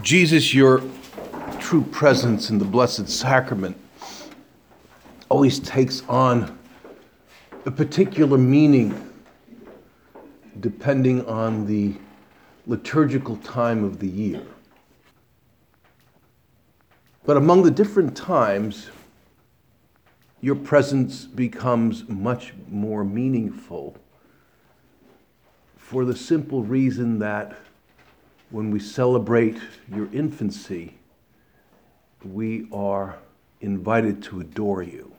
Jesus, your true presence in the Blessed Sacrament always takes on a particular meaning depending on the liturgical time of the year. But among the different times, your presence becomes much more meaningful for the simple reason that when we celebrate your infancy, we are invited to adore you.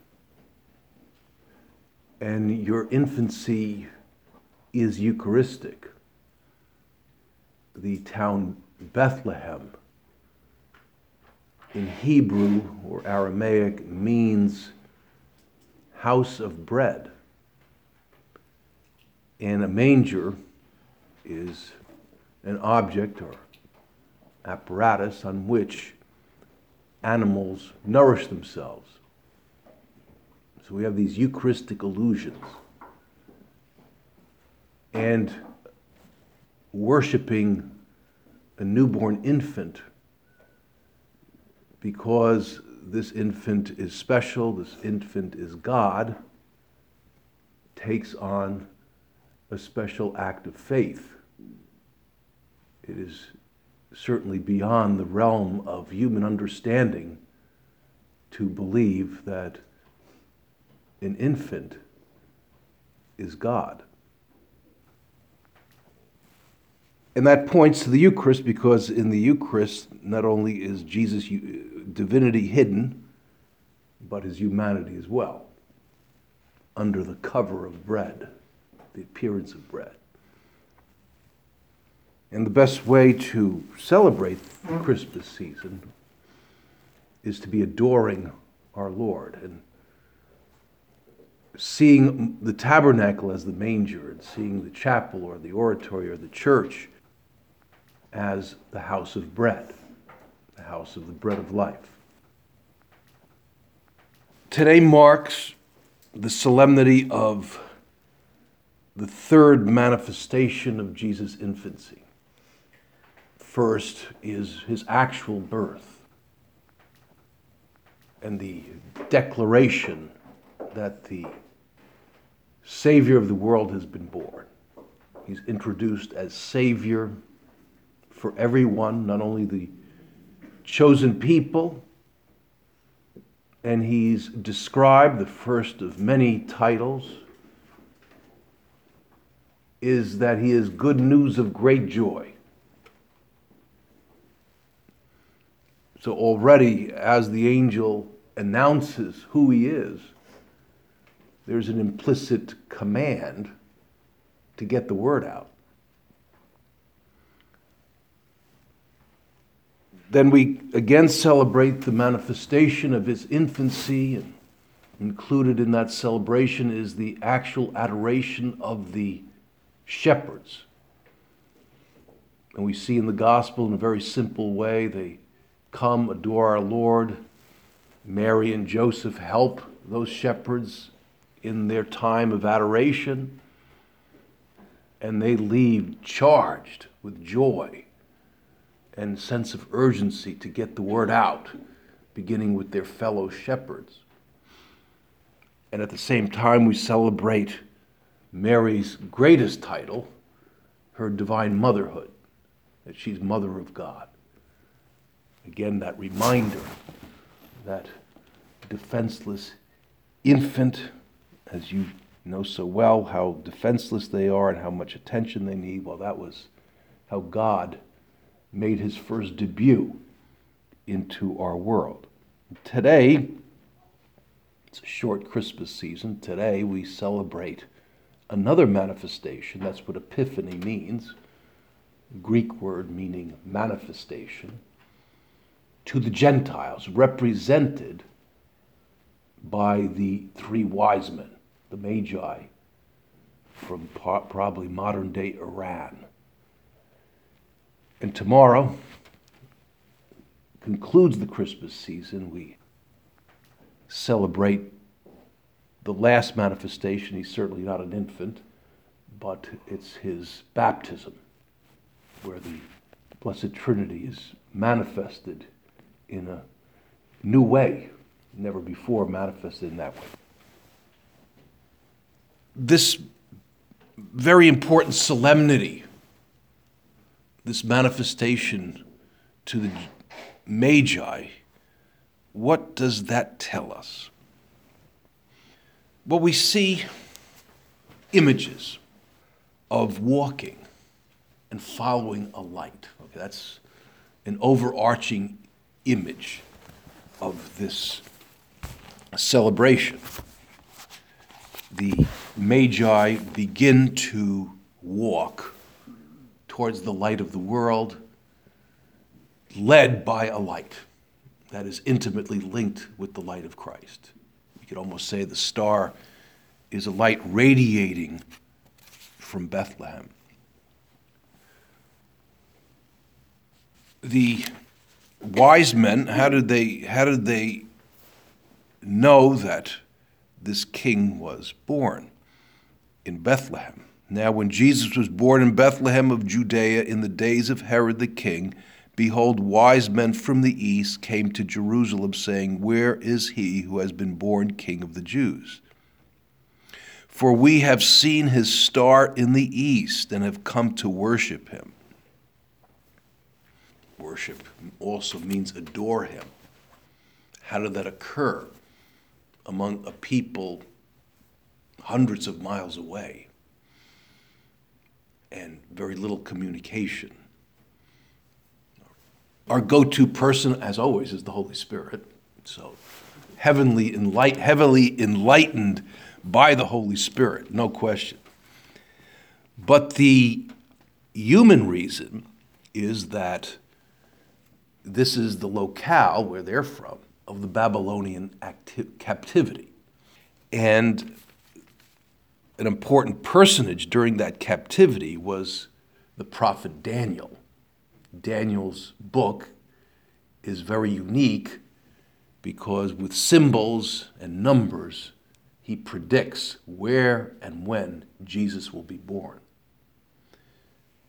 And your infancy is Eucharistic. The town Bethlehem in Hebrew or Aramaic means house of bread. And a manger is an object or apparatus on which animals nourish themselves. So we have these Eucharistic illusions. And worshiping a newborn infant because this infant is special, this infant is God, takes on a special act of faith it is certainly beyond the realm of human understanding to believe that an infant is God. And that points to the Eucharist because in the Eucharist, not only is Jesus' divinity hidden, but his humanity as well, under the cover of bread, the appearance of bread. And the best way to celebrate the Christmas season is to be adoring our Lord and seeing the tabernacle as the manger and seeing the chapel or the oratory or the church as the house of bread, the house of the bread of life. Today marks the solemnity of the third manifestation of Jesus' infancy first is his actual birth and the declaration that the Savior of the world has been born. He's introduced as Savior for everyone, not only the chosen people, and he's described, the first of many titles, is that he is good news of great joy. So already, as the angel announces who he is, there's an implicit command to get the word out. Then we again celebrate the manifestation of his infancy, and included in that celebration is the actual adoration of the shepherds. And we see in the gospel, in a very simple way, they come adore our Lord. Mary and Joseph help those shepherds in their time of adoration, and they leave charged with joy and sense of urgency to get the word out, beginning with their fellow shepherds. And at the same time, we celebrate Mary's greatest title, her divine motherhood, that she's mother of God. Again, that reminder that defenseless infant, as you know so well, how defenseless they are and how much attention they need. Well, that was how God made his first debut into our world. Today, it's a short Christmas season. Today, we celebrate another manifestation. That's what Epiphany means Greek word meaning manifestation, to the Gentiles, represented by the three wise men, the Magi from probably modern day Iran. And tomorrow concludes the Christmas season. We celebrate the last manifestation. He's certainly not an infant, but it's his baptism, where the Blessed Trinity is manifested in a new way, never before manifested in that way. This very important solemnity, this manifestation to the Magi, what does that tell us? Well, we see images of walking and following a light. Okay, that's an overarching image of this celebration. The Magi begin to walk towards the light of the world, led by a light that is intimately linked with the light of Christ. You could almost say the star is a light radiating from Bethlehem. The wise men, how did they, how did they know that this king was born in Bethlehem? Now, when Jesus was born in Bethlehem of Judea in the days of Herod the king, behold, wise men from the east came to Jerusalem, saying, Where is he who has been born king of the Jews? For we have seen his star in the east and have come to worship him worship also means adore him. How did that occur among a people hundreds of miles away and very little communication? Our go to person, as always, is the Holy Spirit. So, heavenly enlight, heavily enlightened by the Holy Spirit, no question. But the human reason is that this is the locale where they're from of the Babylonian acti- captivity. And an important personage during that captivity was the prophet Daniel. Daniel's book is very unique because with symbols and numbers, he predicts where and when Jesus will be born.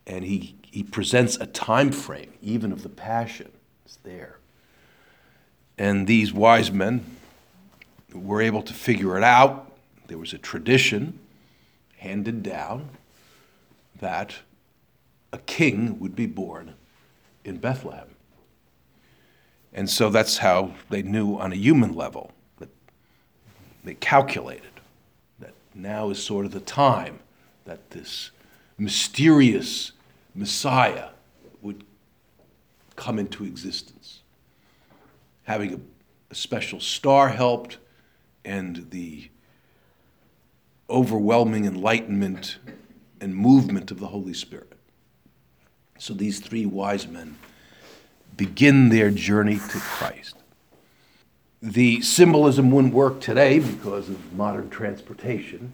And he, he presents a time frame, even of the passion, it's there. And these wise men were able to figure it out. There was a tradition handed down that a king would be born in Bethlehem. And so that's how they knew on a human level that they calculated that now is sort of the time that this mysterious Messiah come into existence. Having a, a special star helped, and the overwhelming enlightenment and movement of the Holy Spirit. So these three wise men begin their journey to Christ. The symbolism wouldn't work today because of modern transportation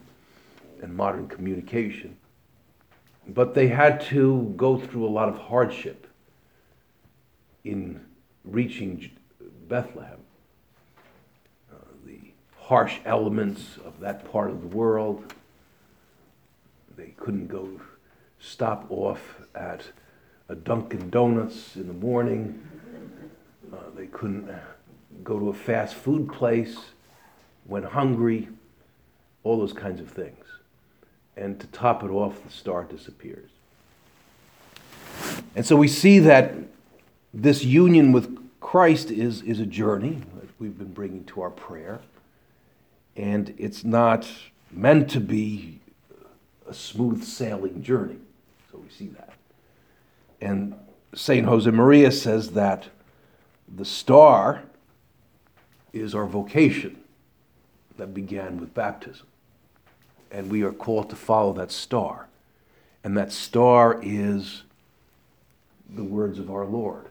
and modern communication, but they had to go through a lot of hardship in reaching Bethlehem. Uh, the harsh elements of that part of the world, they couldn't go stop off at a Dunkin' Donuts in the morning. Uh, they couldn't go to a fast food place when hungry, all those kinds of things. And to top it off, the star disappears. And so we see that this union with Christ is, is a journey that we've been bringing to our prayer. And it's not meant to be a smooth sailing journey. So we see that. And St. Josemaria says that the star is our vocation that began with baptism. And we are called to follow that star. And that star is the words of our Lord.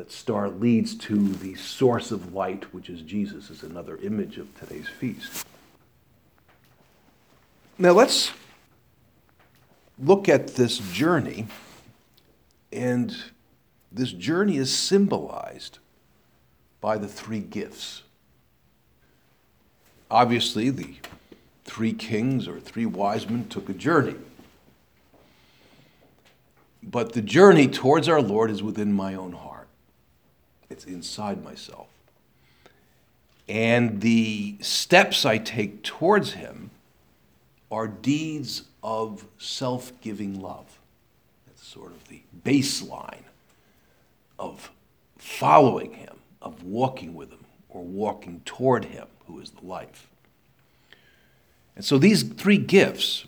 That star leads to the source of light, which is Jesus, is another image of today's feast. Now let's look at this journey, and this journey is symbolized by the three gifts. Obviously, the three kings or three wise men took a journey. But the journey towards our Lord is within my own heart, it's inside myself. And the steps I take towards Him are deeds of self giving love. That's sort of the baseline of following Him, of walking with Him, or walking toward Him, who is the life. And so these three gifts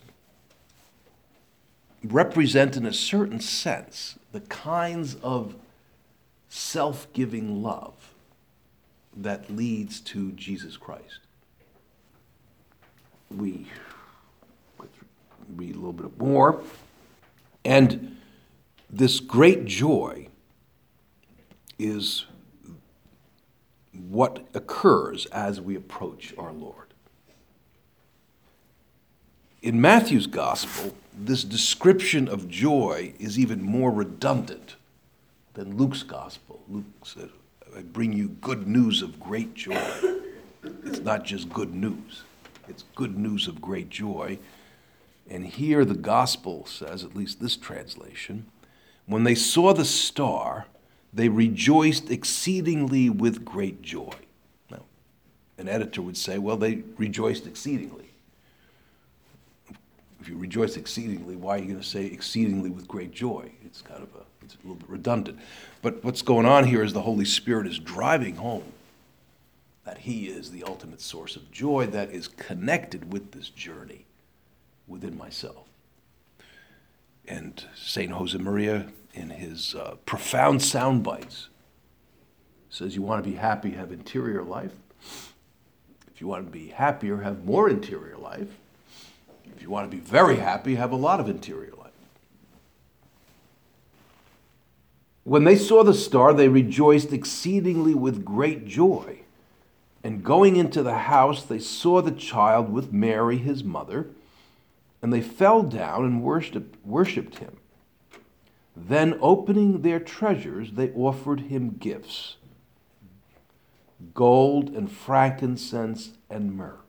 represent, in a certain sense, the kinds of self giving love that leads to Jesus Christ. We read a little bit more. And this great joy is what occurs as we approach our Lord. In Matthew's gospel, this description of joy is even more redundant than Luke's gospel. Luke said, I bring you good news of great joy. It's not just good news, it's good news of great joy. And here the gospel says, at least this translation, when they saw the star, they rejoiced exceedingly with great joy. Now, an editor would say, well, they rejoiced exceedingly. If you rejoice exceedingly, why are you going to say exceedingly with great joy? It's kind of a, it's a little bit redundant. But what's going on here is the Holy Spirit is driving home that He is the ultimate source of joy that is connected with this journey within myself. And St. Josemaria, in his uh, profound sound bites, says you want to be happy, have interior life. If you want to be happier, have more interior life. If you want to be very happy, have a lot of interior life. When they saw the star, they rejoiced exceedingly with great joy. And going into the house, they saw the child with Mary, his mother and they fell down and worshiped, worshiped him. Then, opening their treasures, they offered him gifts gold and frankincense and myrrh.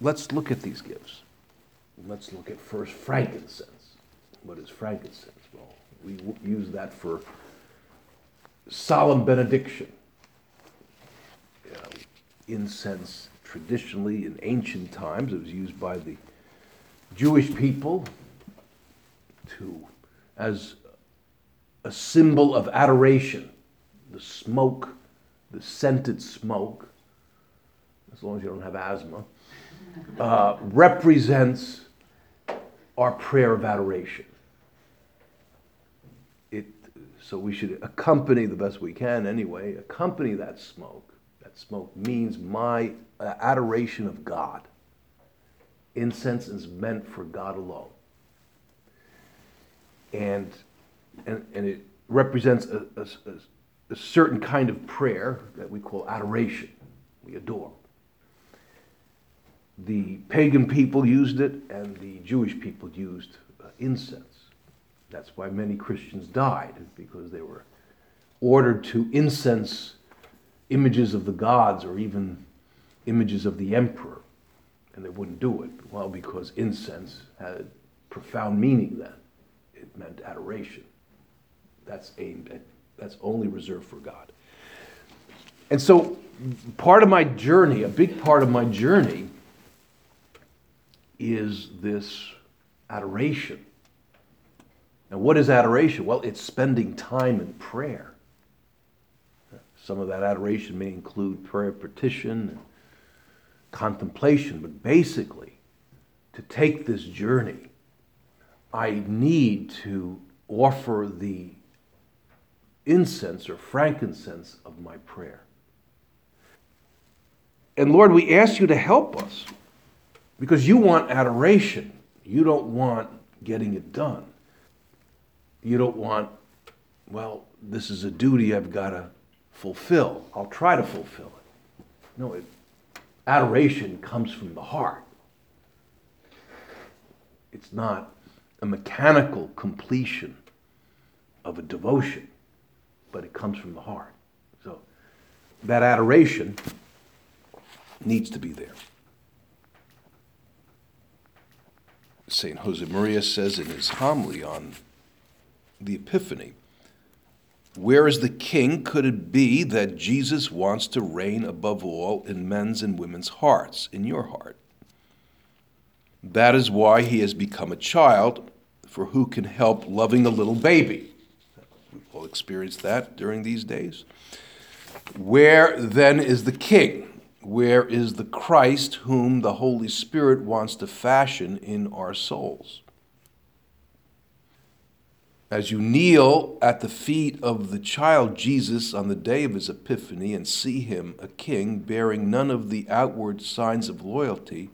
Let's look at these gifts. Let's look at first frankincense. What is frankincense? We use that for solemn benediction, you know, incense traditionally in ancient times, it was used by the Jewish people to, as a symbol of adoration. The smoke, the scented smoke, as long as you don't have asthma, uh, represents our prayer of adoration. It, so we should accompany the best we can anyway, accompany that smoke. That smoke means my uh, adoration of God. Incense is meant for God alone. And, and, and it represents a, a, a certain kind of prayer that we call adoration. We adore. The pagan people used it, and the Jewish people used uh, incense. That's why many Christians died, because they were ordered to incense images of the gods or even images of the emperor, and they wouldn't do it. Well, because incense had profound meaning then. It meant adoration. That's aimed at, that's only reserved for God. And so, part of my journey, a big part of my journey, is this adoration. And what is adoration? Well, it's spending time in prayer. Some of that adoration may include prayer petition, contemplation, but basically, to take this journey, I need to offer the incense or frankincense of my prayer. And Lord, we ask you to help us because you want adoration. You don't want getting it done. You don't want, well, this is a duty I've got to fulfill. I'll try to fulfill it. No, it, adoration comes from the heart. It's not a mechanical completion of a devotion, but it comes from the heart. So that adoration needs to be there. St. Josemaria says in his homily on the Epiphany Where is the king could it be that Jesus wants to reign above all in men's and women's hearts, in your heart? That is why he has become a child, for who can help loving a little baby? We've all experienced that during these days. Where then is the king? Where is the Christ whom the Holy Spirit wants to fashion in our souls? As you kneel at the feet of the child Jesus on the day of his Epiphany and see him a king bearing none of the outward signs of loyalty,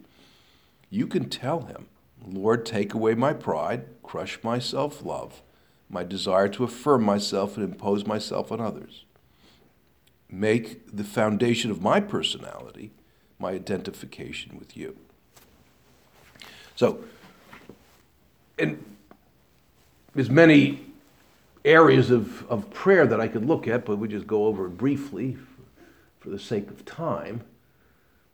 you can tell him, Lord, take away my pride, crush my self love, my desire to affirm myself and impose myself on others make the foundation of my personality my identification with you. So, and there's many areas of, of prayer that I could look at, but we just go over it briefly for, the sake of time.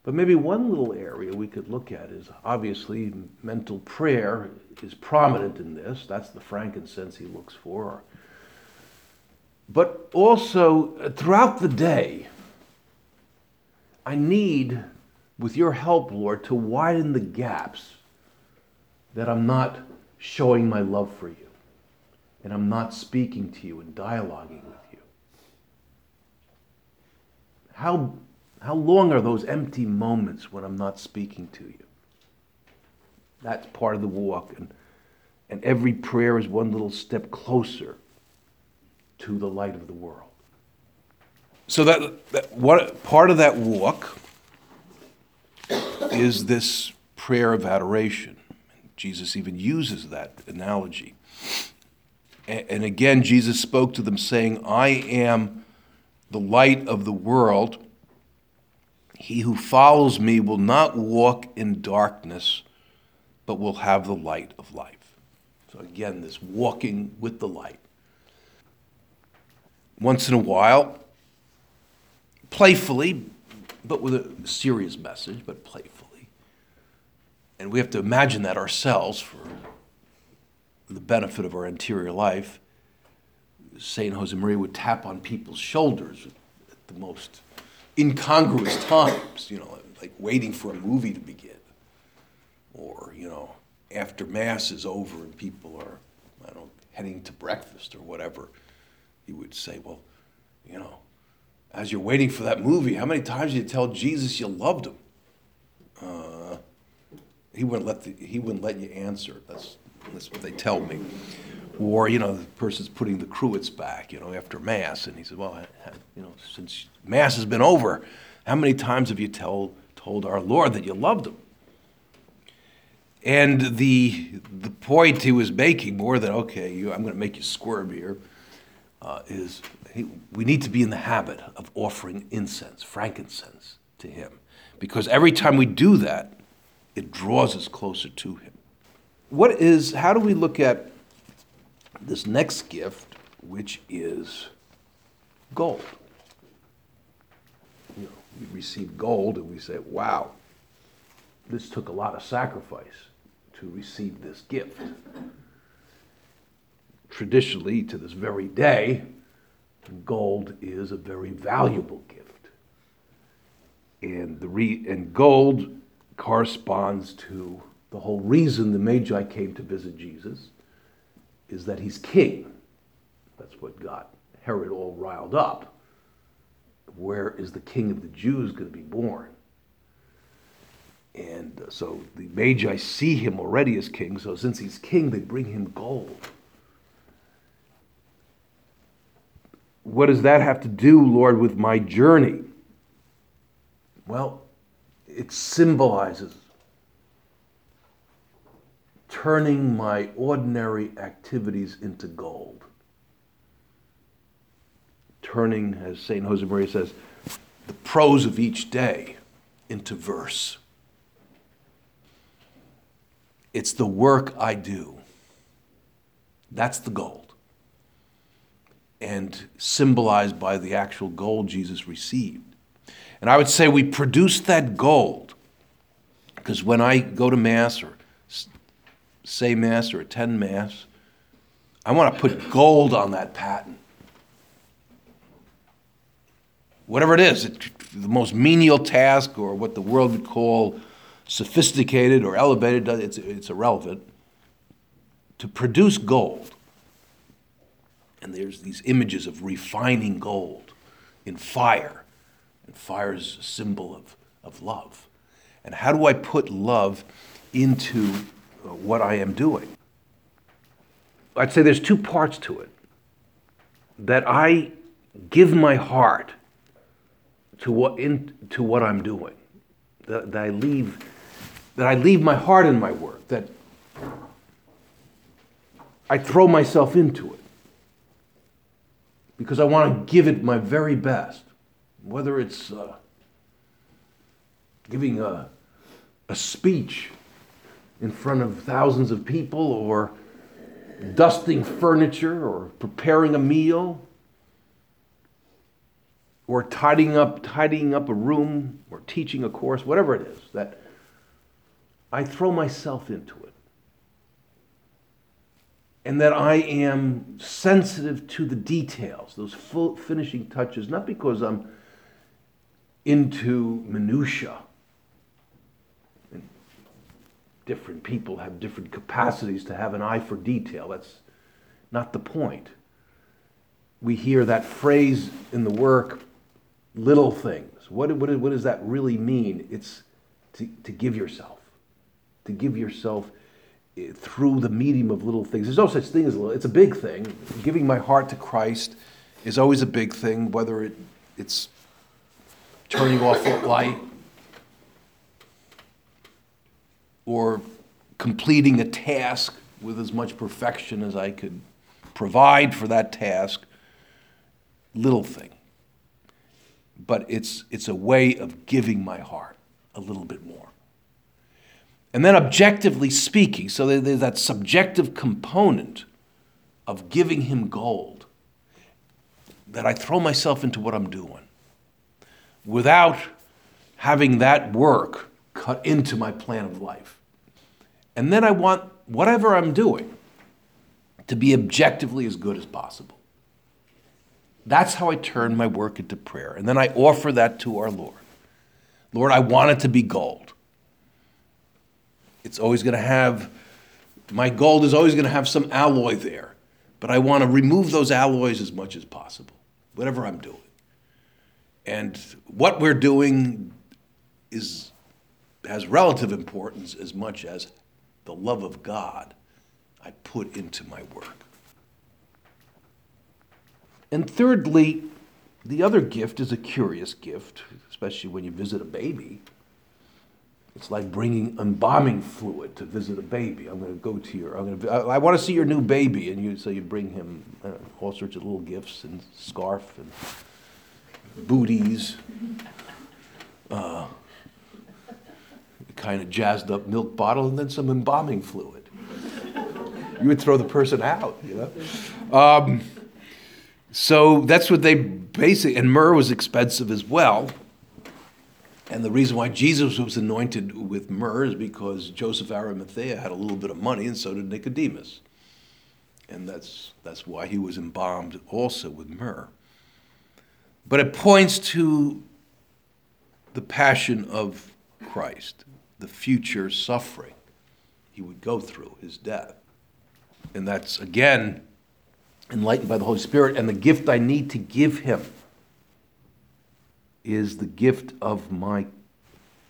But maybe one little area we could look at is obviously mental prayer is prominent in this. That's the frankincense he looks for, but also, uh, throughout the day, I need, with your help, Lord, to widen the gaps that I'm not showing my love for you and I'm not speaking to you and dialoguing with you. How, how long are those empty moments when I'm not speaking to you? That's part of the walk. And, and every prayer is one little step closer to the light of the world. So that, that what part of that walk is this prayer of adoration. Jesus even uses that analogy. And again, Jesus spoke to them saying, I am the light of the world. He who follows me will not walk in darkness, but will have the light of life. So again, this walking with the light once in a while, playfully, but with a serious message, but playfully. And we have to imagine that ourselves for the benefit of our interior life. St. Josemaria would tap on people's shoulders at the most incongruous times, you know, like waiting for a movie to begin. Or, you know, after Mass is over and people are, I don't know, heading to breakfast or whatever he would say, Well, you know, as you're waiting for that movie, how many times did you tell Jesus you loved him? Uh, he wouldn't let the, he wouldn't let you answer. That's that's what they tell me. Or you know, the person's putting the cruets back, you know, after mass, and he said, "Well, you know, since mass has been over, how many times have you told told our Lord that you loved him?" And the the point he was making, more than okay, you, I'm going to make you squirm here uh, is we need to be in the habit of offering incense, frankincense, to Him. Because every time we do that, it draws us closer to Him. What is, how do we look at this next gift, which is gold? You know, we receive gold and we say, wow, this took a lot of sacrifice to receive this gift traditionally, to this very day, gold is a very valuable gift. And, the re- and gold corresponds to the whole reason the Magi came to visit Jesus is that he's king. That's what got Herod all riled up. Where is the king of the Jews going to be born? And uh, so the Magi see him already as king, so since he's king, they bring him gold. What does that have to do, Lord, with my journey? Well, it symbolizes turning my ordinary activities into gold. Turning, as St. Josemaria says, the prose of each day into verse. It's the work I do. That's the gold. And symbolized by the actual gold Jesus received. And I would say we produce that gold because when I go to Mass or say Mass or attend Mass, I want to put gold on that paten. Whatever it is, it, the most menial task or what the world would call sophisticated or elevated, it's, it's irrelevant. To produce gold, and there's these images of refining gold in fire, and fire is a symbol of, of love. And how do I put love into uh, what I am doing? I'd say there's two parts to it. That I give my heart to what, in, to what I'm doing. That, that, I leave, that I leave my heart in my work. That I throw myself into it. Because I want to give it my very best. Whether it's uh, giving a, a speech in front of thousands of people or dusting furniture or preparing a meal or tidying up tidying up a room or teaching a course whatever it is that I throw myself into it. And that I am sensitive to the details those full finishing touches not because I'm into minutia different people have different capacities to have an eye for detail. That's not the point. We hear that phrase in the work, little things. What, what, what does that really mean? It's to, to give yourself, to give yourself eh, through the medium of little things. There's no such thing as little, it's a big thing. Giving my heart to Christ is always a big thing, whether it, it's turning off a light or completing a task with as much perfection as I could provide for that task. Little thing. But it's, it's a way of giving my heart a little bit more. And then, objectively speaking, so there's that subjective component of giving him gold, that I throw myself into what I'm doing without having that work cut into my plan of life. And then I want whatever I'm doing to be objectively as good as possible. That's how I turn my work into prayer. And then I offer that to our Lord. Lord, I want it to be gold. It's always going to have, my gold is always going to have some alloy there. But I want to remove those alloys as much as possible, whatever I'm doing. And what we're doing is has relative importance as much as the love of God I put into my work. And thirdly, the other gift is a curious gift, especially when you visit a baby. It's like bringing embalming fluid to visit a baby. I'm going to go to your, I'm going to, I, I want to see your new baby, and you so you bring him uh, all sorts of little gifts and scarf and booties. Uh, kind of jazzed up milk bottle and then some embalming fluid. You would throw the person out, you know? Um, so that's what they basically, and myrrh was expensive as well. And the reason why Jesus was anointed with myrrh is because Joseph Arimathea had a little bit of money, and so did Nicodemus. And that's, that's why he was embalmed also with myrrh. But it points to the passion of Christ the future suffering he would go through, his death. And that's, again, enlightened by the Holy Spirit. And the gift I need to give him is the gift of my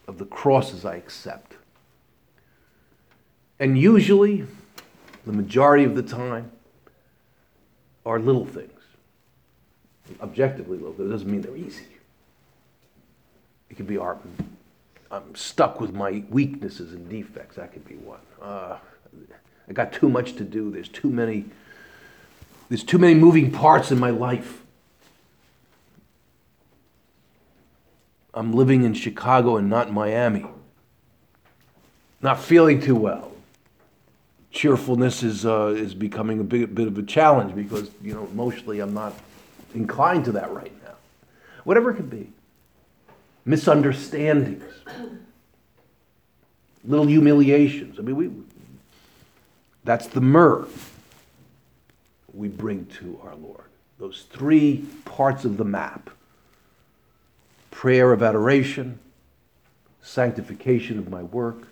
of the crosses I accept. And usually, the majority of the time, are little things. Objectively little. That doesn't mean they're easy. It could be art I'm stuck with my weaknesses and defects. That could be one. Uh, I got too much to do. There's too many. There's too many moving parts in my life. I'm living in Chicago and not Miami. Not feeling too well. Cheerfulness is, uh, is becoming a big, bit of a challenge because, you know, emotionally I'm not inclined to that right now. Whatever it could be. Misunderstandings. Little humiliations. I mean, we, that's the myrrh we bring to our Lord. Those three parts of the map prayer of adoration, sanctification of my work,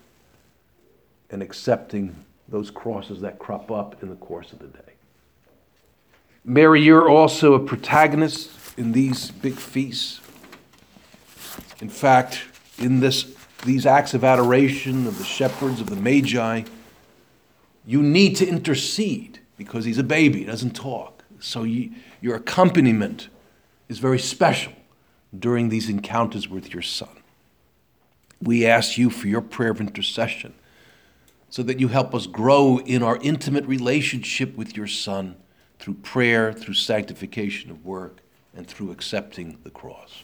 and accepting those crosses that crop up in the course of the day. Mary, you're also a protagonist in these big feasts. In fact, in this, these acts of adoration of the shepherds, of the Magi, you need to intercede because he's a baby, he doesn't talk. So you, your accompaniment is very special during these encounters with your son. We ask you for your prayer of intercession so that you help us grow in our intimate relationship with your son through prayer, through sanctification of work, and through accepting the cross.